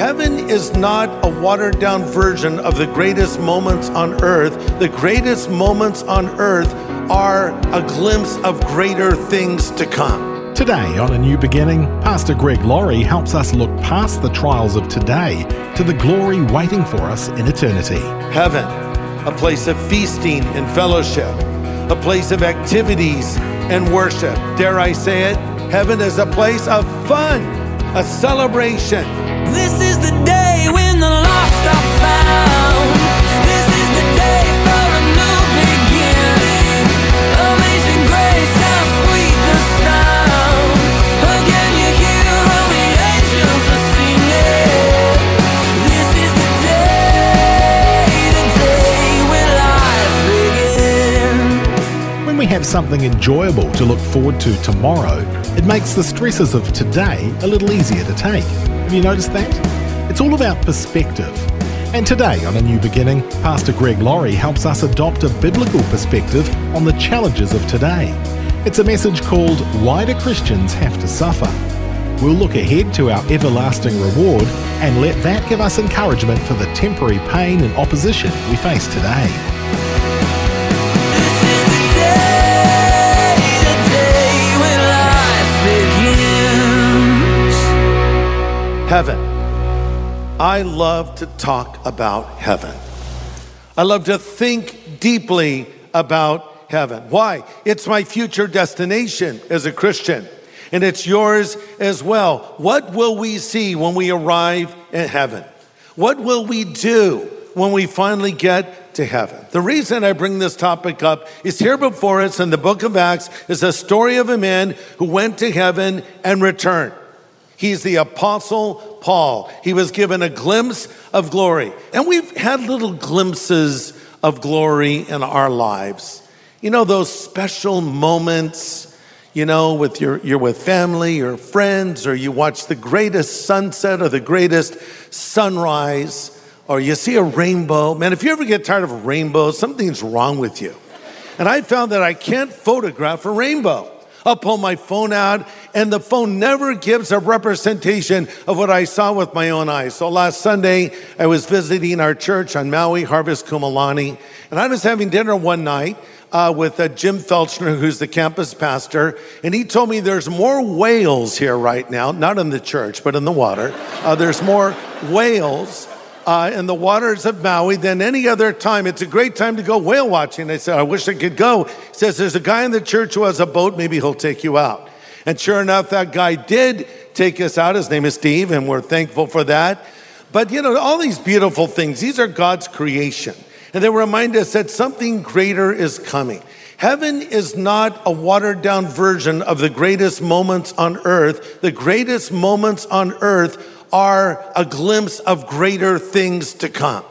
Heaven is not a watered down version of the greatest moments on earth. The greatest moments on earth are a glimpse of greater things to come. Today, on A New Beginning, Pastor Greg Laurie helps us look past the trials of today to the glory waiting for us in eternity. Heaven, a place of feasting and fellowship, a place of activities and worship. Dare I say it? Heaven is a place of fun, a celebration. This is the day when the lost are found. This is the day for a new beginning. Amazing grace, how sweet the sound. Again you hear all the angels are singing. This is the day, the day when life begins. When we have something enjoyable to look forward to tomorrow, it makes the stresses of today a little easier to take. Have you noticed that? It's all about perspective. And today on A New Beginning, Pastor Greg Laurie helps us adopt a biblical perspective on the challenges of today. It's a message called Why Do Christians Have to Suffer? We'll look ahead to our everlasting reward and let that give us encouragement for the temporary pain and opposition we face today. Heaven. I love to talk about heaven. I love to think deeply about heaven. Why? It's my future destination as a Christian, and it's yours as well. What will we see when we arrive in heaven? What will we do when we finally get to heaven? The reason I bring this topic up is here before us in the book of Acts is a story of a man who went to heaven and returned. He's the apostle Paul. He was given a glimpse of glory. And we've had little glimpses of glory in our lives. You know, those special moments, you know, with your, you're with family or friends, or you watch the greatest sunset or the greatest sunrise, or you see a rainbow. Man, if you ever get tired of a rainbow, something's wrong with you. And I found that I can't photograph a rainbow. I'll pull my phone out, and the phone never gives a representation of what I saw with my own eyes. So last Sunday, I was visiting our church on Maui, Harvest Kumulani, and I was having dinner one night uh, with uh, Jim Felchner, who's the campus pastor, and he told me there's more whales here right now, not in the church, but in the water. Uh, there's more whales uh, in the waters of Maui than any other time. It's a great time to go whale watching. I said, I wish I could go. He says, There's a guy in the church who has a boat. Maybe he'll take you out. And sure enough, that guy did take us out. His name is Steve, and we're thankful for that. But you know, all these beautiful things, these are God's creation. And they remind us that something greater is coming. Heaven is not a watered down version of the greatest moments on earth. The greatest moments on earth are a glimpse of greater things to come.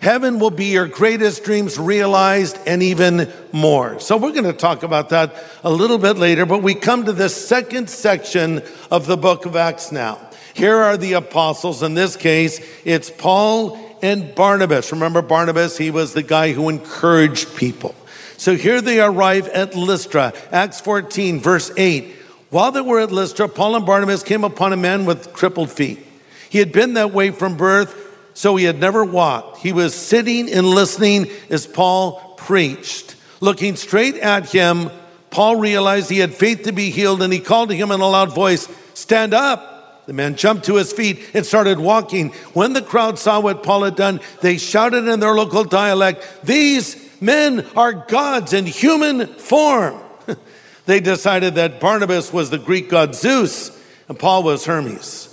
Heaven will be your greatest dreams realized and even more. So we're going to talk about that a little bit later, but we come to the second section of the book of Acts now. Here are the apostles. In this case, it's Paul and Barnabas. Remember Barnabas? He was the guy who encouraged people. So here they arrive at Lystra, Acts 14, verse 8. While they were at Lystra, Paul and Barnabas came upon a man with crippled feet. He had been that way from birth, so he had never walked. He was sitting and listening as Paul preached. Looking straight at him, Paul realized he had faith to be healed, and he called to him in a loud voice, Stand up. The man jumped to his feet and started walking. When the crowd saw what Paul had done, they shouted in their local dialect, These men are gods in human form. they decided that Barnabas was the Greek god Zeus and Paul was Hermes.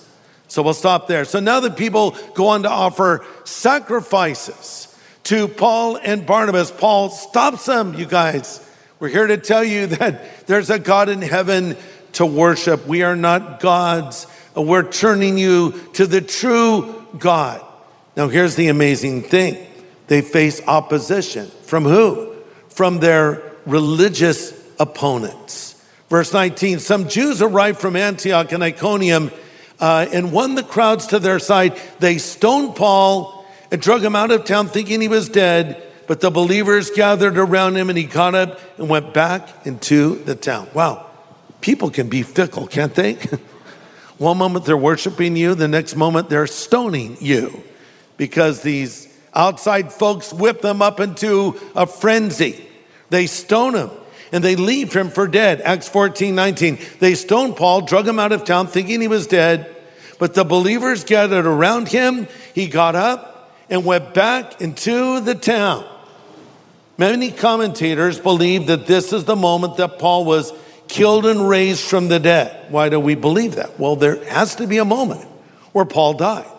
So we'll stop there. So now the people go on to offer sacrifices to Paul and Barnabas. Paul stops them, you guys. We're here to tell you that there's a God in heaven to worship. We are not gods We're turning you to the true God. Now, here's the amazing thing they face opposition. From who? From their religious opponents. Verse 19 Some Jews arrived from Antioch and Iconium uh, and won the crowds to their side. They stoned Paul and drug him out of town thinking he was dead. But the believers gathered around him and he got up and went back into the town. Wow, people can be fickle, can't they? One moment they're worshiping you, the next moment they're stoning you because these outside folks whip them up into a frenzy. They stone him and they leave him for dead. Acts 14, 19. They stoned Paul, drug him out of town thinking he was dead. But the believers gathered around him. He got up and went back into the town. Many commentators believe that this is the moment that Paul was killed and raised from the dead. Why do we believe that? Well, there has to be a moment where Paul died.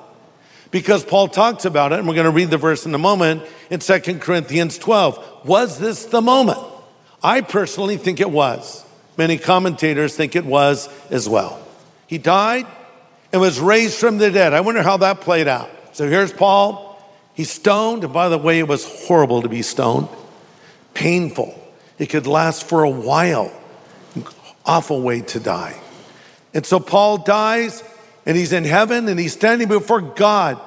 Because Paul talks about it, and we're going to read the verse in a moment in 2 Corinthians 12. Was this the moment? I personally think it was. Many commentators think it was as well. He died and was raised from the dead. I wonder how that played out. So here's Paul. He's stoned. And by the way, it was horrible to be stoned painful. It could last for a while. Awful way to die. And so Paul dies and he's in heaven and he's standing before God.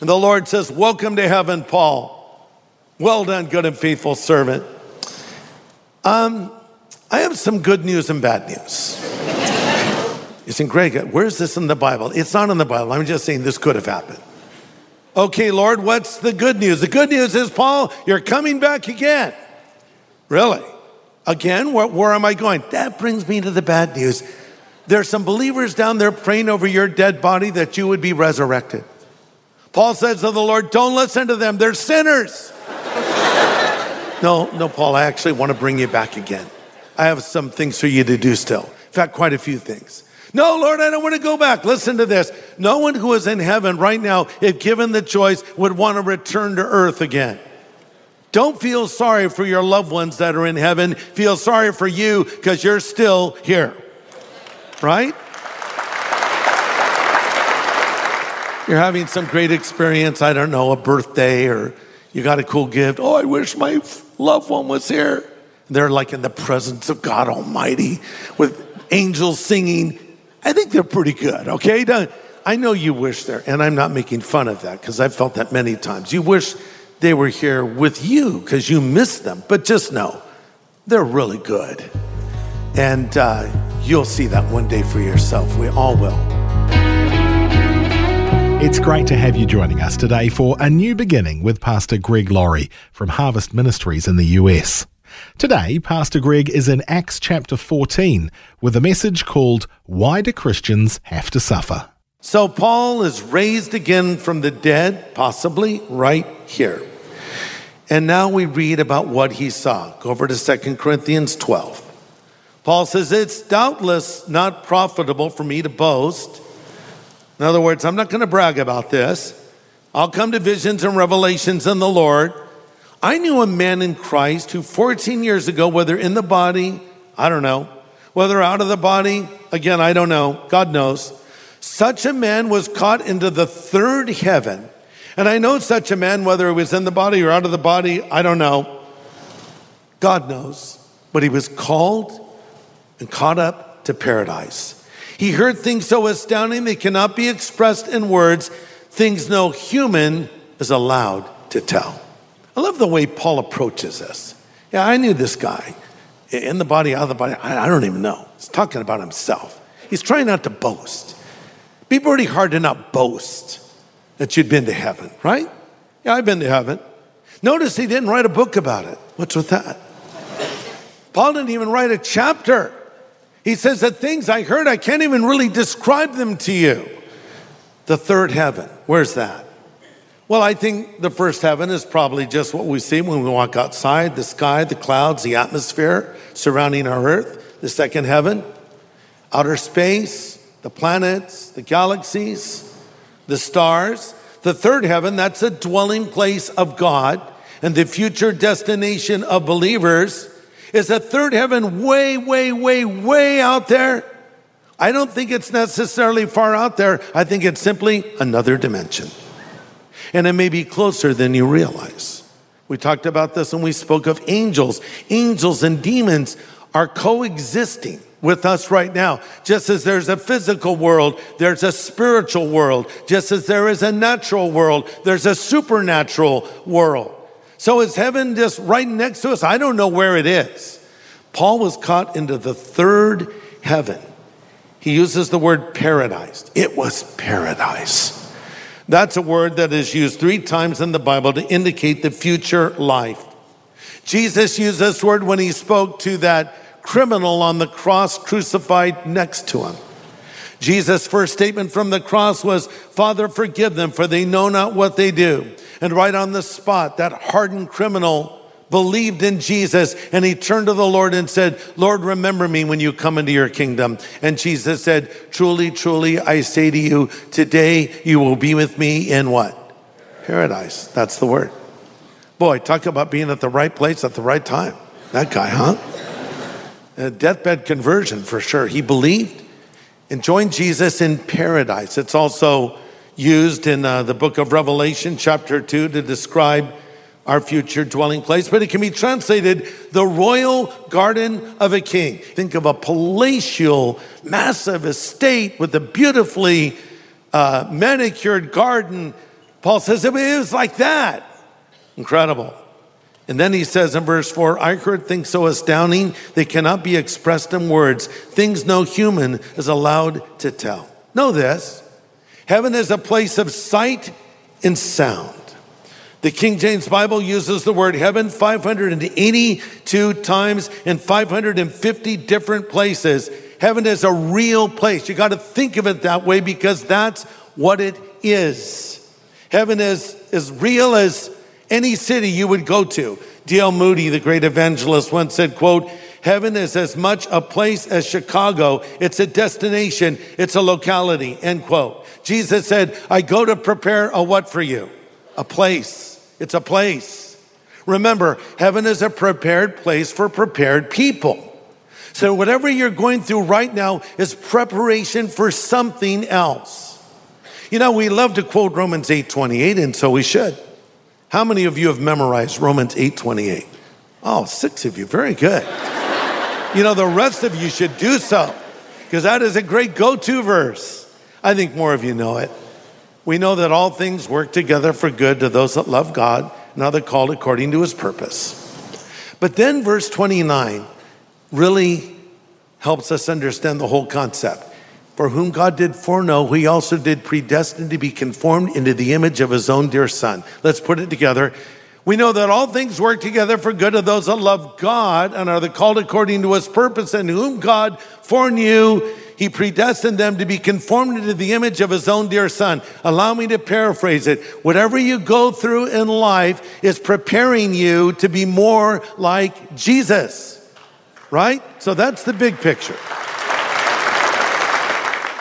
And the Lord says, Welcome to heaven, Paul. Well done, good and faithful servant. Um, I have some good news and bad news. You think, Greg, where's this in the Bible? It's not in the Bible. I'm just saying this could have happened. Okay, Lord, what's the good news? The good news is, Paul, you're coming back again. Really? Again, where, where am I going? That brings me to the bad news. There's some believers down there praying over your dead body that you would be resurrected. Paul says to the Lord, Don't listen to them, they're sinners. No, no, Paul, I actually want to bring you back again. I have some things for you to do still. In fact, quite a few things. No, Lord, I don't want to go back. Listen to this. No one who is in heaven right now, if given the choice, would want to return to earth again. Don't feel sorry for your loved ones that are in heaven. Feel sorry for you because you're still here. Right? You're having some great experience, I don't know, a birthday or you got a cool gift. Oh, I wish my loved one was here. They're like in the presence of God Almighty with angels singing. I think they're pretty good, okay? I know you wish there, and I'm not making fun of that because I've felt that many times. You wish they were here with you because you miss them. But just know they're really good. And uh, you'll see that one day for yourself. We all will. It's great to have you joining us today for a new beginning with Pastor Greg Laurie from Harvest Ministries in the US. Today, Pastor Greg is in Acts chapter 14 with a message called Why Do Christians Have to Suffer? So, Paul is raised again from the dead, possibly right here. And now we read about what he saw. Go over to 2 Corinthians 12. Paul says, It's doubtless not profitable for me to boast. In other words, I'm not going to brag about this. I'll come to visions and revelations in the Lord. I knew a man in Christ who 14 years ago, whether in the body, I don't know, whether out of the body, again, I don't know, God knows, such a man was caught into the third heaven and I know such a man, whether it was in the body or out of the body, I don't know. God knows. But he was called and caught up to paradise. He heard things so astounding they cannot be expressed in words, things no human is allowed to tell. I love the way Paul approaches this. Yeah, I knew this guy. In the body, out of the body, I don't even know. He's talking about himself. He's trying not to boast. Be pretty hard to not boast that you'd been to heaven, right? Yeah, I've been to heaven. Notice he didn't write a book about it. What's with that? Paul didn't even write a chapter. He says that things I heard, I can't even really describe them to you. The third heaven, where's that? Well, I think the first heaven is probably just what we see when we walk outside the sky, the clouds, the atmosphere surrounding our earth. The second heaven, outer space, the planets, the galaxies the stars. The third heaven, that's a dwelling place of God and the future destination of believers. Is a third heaven way, way, way, way out there? I don't think it's necessarily far out there. I think it's simply another dimension. And it may be closer than you realize. We talked about this when we spoke of angels. Angels and demons are coexisting with us right now. Just as there's a physical world, there's a spiritual world. Just as there is a natural world, there's a supernatural world. So is heaven just right next to us? I don't know where it is. Paul was caught into the third heaven. He uses the word paradise. It was paradise. That's a word that is used three times in the Bible to indicate the future life. Jesus used this word when he spoke to that criminal on the cross crucified next to him. Jesus' first statement from the cross was, Father, forgive them, for they know not what they do. And right on the spot, that hardened criminal believed in Jesus and he turned to the Lord and said, Lord, remember me when you come into your kingdom. And Jesus said, Truly, truly, I say to you, today you will be with me in what? Paradise. That's the word. Boy, talk about being at the right place at the right time. That guy, huh? A deathbed conversion for sure. He believed and joined Jesus in paradise. It's also used in uh, the book of Revelation, chapter 2, to describe our future dwelling place, but it can be translated the royal garden of a king. Think of a palatial, massive estate with a beautifully uh, manicured garden. Paul says it was like that. Incredible. And then he says in verse 4 I heard things so astounding they cannot be expressed in words, things no human is allowed to tell. Know this heaven is a place of sight and sound. The King James Bible uses the word heaven 582 times in 550 different places. Heaven is a real place. You got to think of it that way because that's what it is. Heaven is as real as any city you would go to. D.L. Moody, the great evangelist, once said, quote, Heaven is as much a place as Chicago. It's a destination. It's a locality, end quote. Jesus said, I go to prepare a what for you? A place. It's a place. Remember, heaven is a prepared place for prepared people. So whatever you're going through right now is preparation for something else. You know, we love to quote Romans 8:28 and so we should. How many of you have memorized Romans 8:28? Oh, six of you. Very good. you know, the rest of you should do so because that is a great go-to verse. I think more of you know it. We know that all things work together for good to those that love God and are the called according to his purpose. But then verse 29 really helps us understand the whole concept. For whom God did foreknow, he also did predestine to be conformed into the image of his own dear son. Let's put it together. We know that all things work together for good of those that love God and are the called according to his purpose, and whom God foreknew, he predestined them to be conformed to the image of his own dear son. Allow me to paraphrase it. Whatever you go through in life is preparing you to be more like Jesus. Right? So that's the big picture.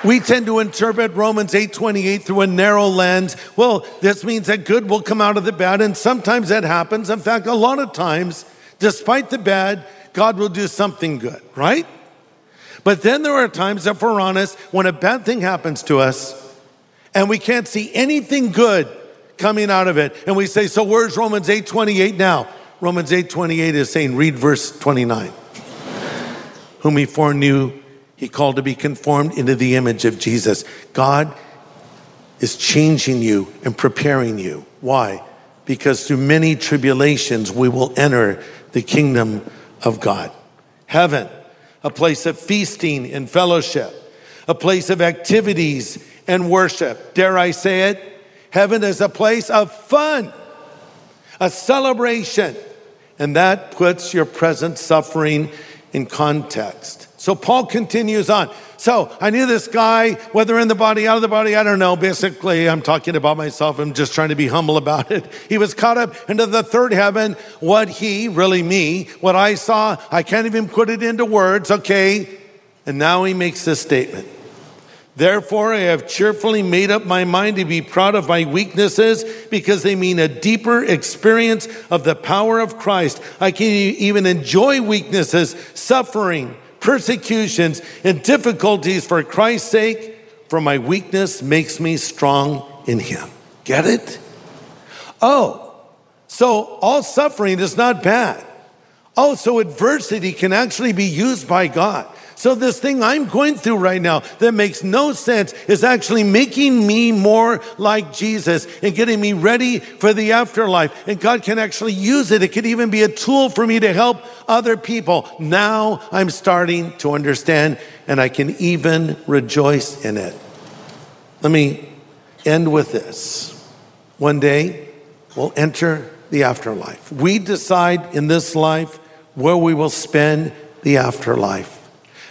We tend to interpret Romans 8:28 through a narrow lens. Well, this means that good will come out of the bad and sometimes that happens. In fact, a lot of times, despite the bad, God will do something good, right? But then there are times, if we're honest, when a bad thing happens to us and we can't see anything good coming out of it. And we say, so where's Romans 8 28 now? Romans 8 28 is saying, read verse 29. Whom he foreknew, he called to be conformed into the image of Jesus. God is changing you and preparing you. Why? Because through many tribulations, we will enter the kingdom of God. Heaven a place of feasting and fellowship, a place of activities and worship. Dare I say it? Heaven is a place of fun, a celebration, and that puts your present suffering in context. So Paul continues on. So I knew this guy, whether in the body, out of the body, I don't know. Basically, I'm talking about myself. I'm just trying to be humble about it. He was caught up into the third heaven. What he, really me, what I saw, I can't even put it into words, okay? And now he makes this statement. Therefore, I have cheerfully made up my mind to be proud of my weaknesses because they mean a deeper experience of the power of Christ. I can even enjoy weaknesses, suffering, persecutions, and difficulties for Christ's sake, for my weakness makes me strong in him. Get it? Oh, so all suffering is not bad. Oh, so adversity can actually be used by God. So this thing I'm going through right now that makes no sense is actually making me more like Jesus and getting me ready for the afterlife. And God can actually use it. It could even be a tool for me to help other people. Now I'm starting to understand and I can even rejoice in it. Let me end with this. One day we'll enter the afterlife. We decide in this life where we will spend the afterlife.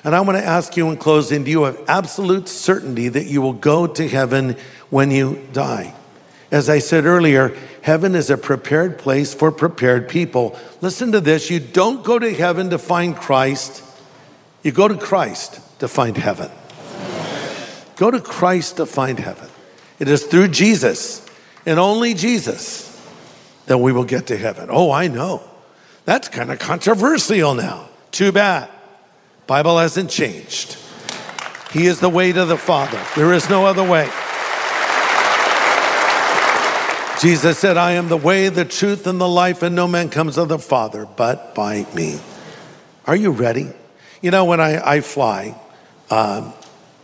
And I want to ask you in closing do you have absolute certainty that you will go to heaven when you die? As I said earlier, heaven is a prepared place for prepared people. Listen to this you don't go to heaven to find Christ, you go to Christ to find heaven. Go to Christ to find heaven. It is through Jesus and only Jesus that we will get to heaven. Oh, I know. That's kind of controversial now. Too bad. Bible hasn't changed. He is the way to the Father. There is no other way. Jesus said, I am the way, the truth, and the life, and no man comes to the Father but by me. Are you ready? You know, when I, I fly, um,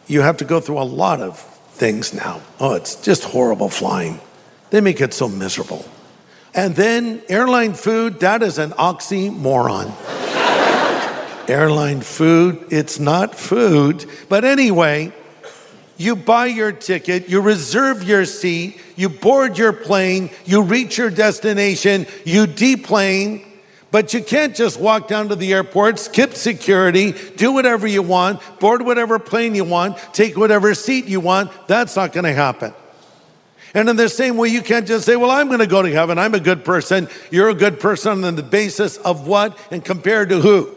you have to go through a lot of things now. Oh, it's just horrible flying. They make it so miserable. And then airline food, that is an oxymoron. Airline food, it's not food. But anyway, you buy your ticket, you reserve your seat, you board your plane, you reach your destination, you deplane, but you can't just walk down to the airport, skip security, do whatever you want, board whatever plane you want, take whatever seat you want. That's not going to happen. And in the same way, you can't just say, Well, I'm going to go to heaven. I'm a good person. You're a good person on the basis of what and compared to who?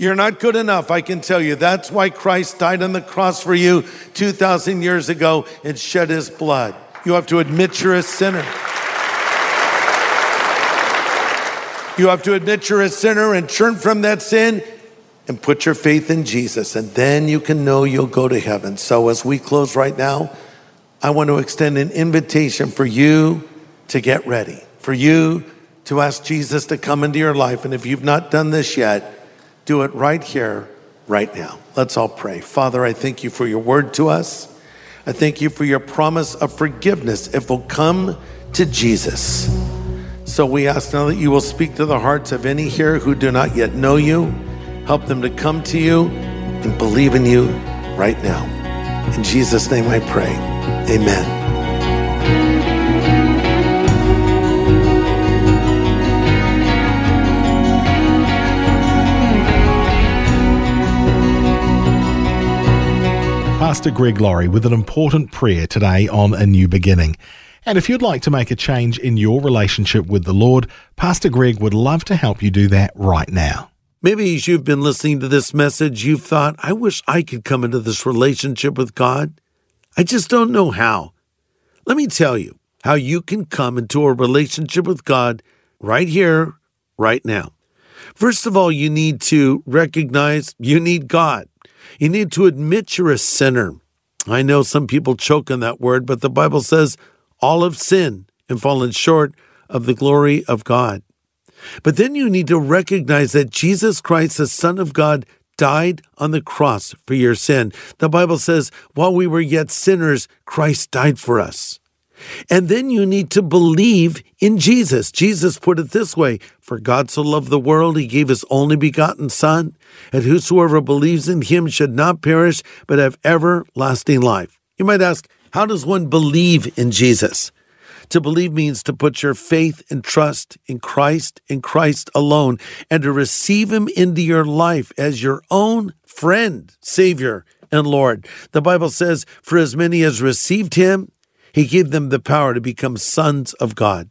You're not good enough, I can tell you. That's why Christ died on the cross for you 2,000 years ago and shed his blood. You have to admit you're a sinner. You have to admit you're a sinner and turn from that sin and put your faith in Jesus, and then you can know you'll go to heaven. So, as we close right now, I want to extend an invitation for you to get ready, for you to ask Jesus to come into your life. And if you've not done this yet, do it right here, right now. Let's all pray. Father, I thank you for your word to us. I thank you for your promise of forgiveness if we'll come to Jesus. So we ask now that you will speak to the hearts of any here who do not yet know you. Help them to come to you and believe in you right now. In Jesus' name I pray. Amen. Pastor Greg Laurie with an important prayer today on A New Beginning. And if you'd like to make a change in your relationship with the Lord, Pastor Greg would love to help you do that right now. Maybe as you've been listening to this message, you've thought, I wish I could come into this relationship with God. I just don't know how. Let me tell you how you can come into a relationship with God right here, right now. First of all, you need to recognize you need God. You need to admit you're a sinner. I know some people choke on that word, but the Bible says all have sinned and fallen short of the glory of God. But then you need to recognize that Jesus Christ, the Son of God, died on the cross for your sin. The Bible says, while we were yet sinners, Christ died for us. And then you need to believe in Jesus. Jesus put it this way For God so loved the world, he gave his only begotten Son, and whosoever believes in him should not perish, but have everlasting life. You might ask, how does one believe in Jesus? To believe means to put your faith and trust in Christ in Christ alone, and to receive him into your life as your own friend, Savior, and Lord. The Bible says, For as many as received him, he gave them the power to become sons of God.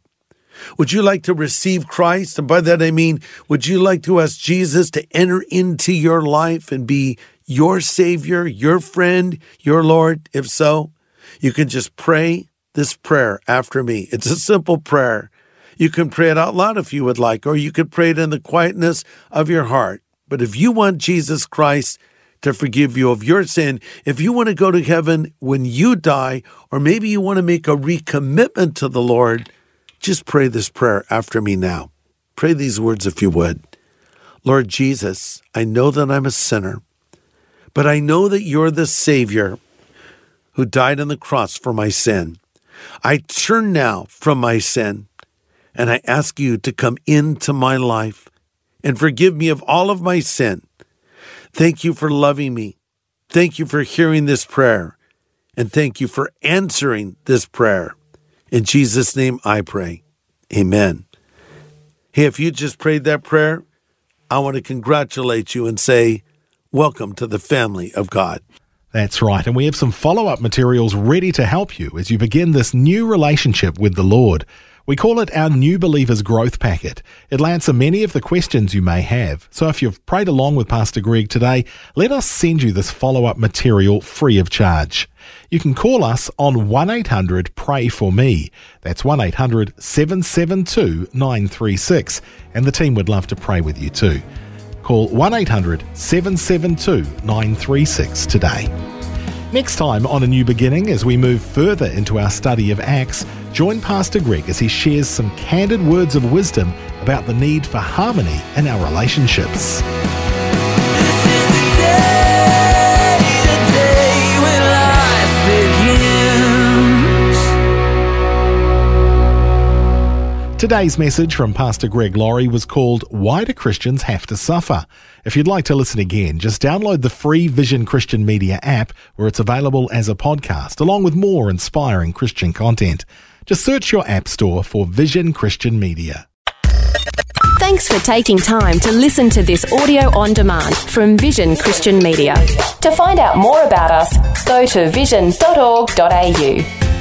Would you like to receive Christ? And by that I mean, would you like to ask Jesus to enter into your life and be your Savior, your friend, your Lord? If so, you can just pray this prayer after me. It's a simple prayer. You can pray it out loud if you would like, or you could pray it in the quietness of your heart. But if you want Jesus Christ to forgive you of your sin, if you want to go to heaven when you die, or maybe you want to make a recommitment to the Lord, just pray this prayer after me now. Pray these words if you would. Lord Jesus, I know that I'm a sinner, but I know that you're the Savior who died on the cross for my sin. I turn now from my sin and I ask you to come into my life and forgive me of all of my sin. Thank you for loving me. Thank you for hearing this prayer. And thank you for answering this prayer. In Jesus' name I pray. Amen. Hey, if you just prayed that prayer, I want to congratulate you and say, Welcome to the family of God. That's right, and we have some follow up materials ready to help you as you begin this new relationship with the Lord. We call it our New Believers Growth Packet. It'll answer many of the questions you may have. So if you've prayed along with Pastor Greg today, let us send you this follow up material free of charge. You can call us on 1 800 Pray For Me. That's 1 800 772 936, and the team would love to pray with you too. Call 1 800 772 936 today. Next time on A New Beginning, as we move further into our study of Acts, join Pastor Greg as he shares some candid words of wisdom about the need for harmony in our relationships. Today's message from Pastor Greg Laurie was called Why Do Christians Have to Suffer? If you'd like to listen again, just download the free Vision Christian Media app where it's available as a podcast, along with more inspiring Christian content. Just search your app store for Vision Christian Media. Thanks for taking time to listen to this audio on demand from Vision Christian Media. To find out more about us, go to vision.org.au.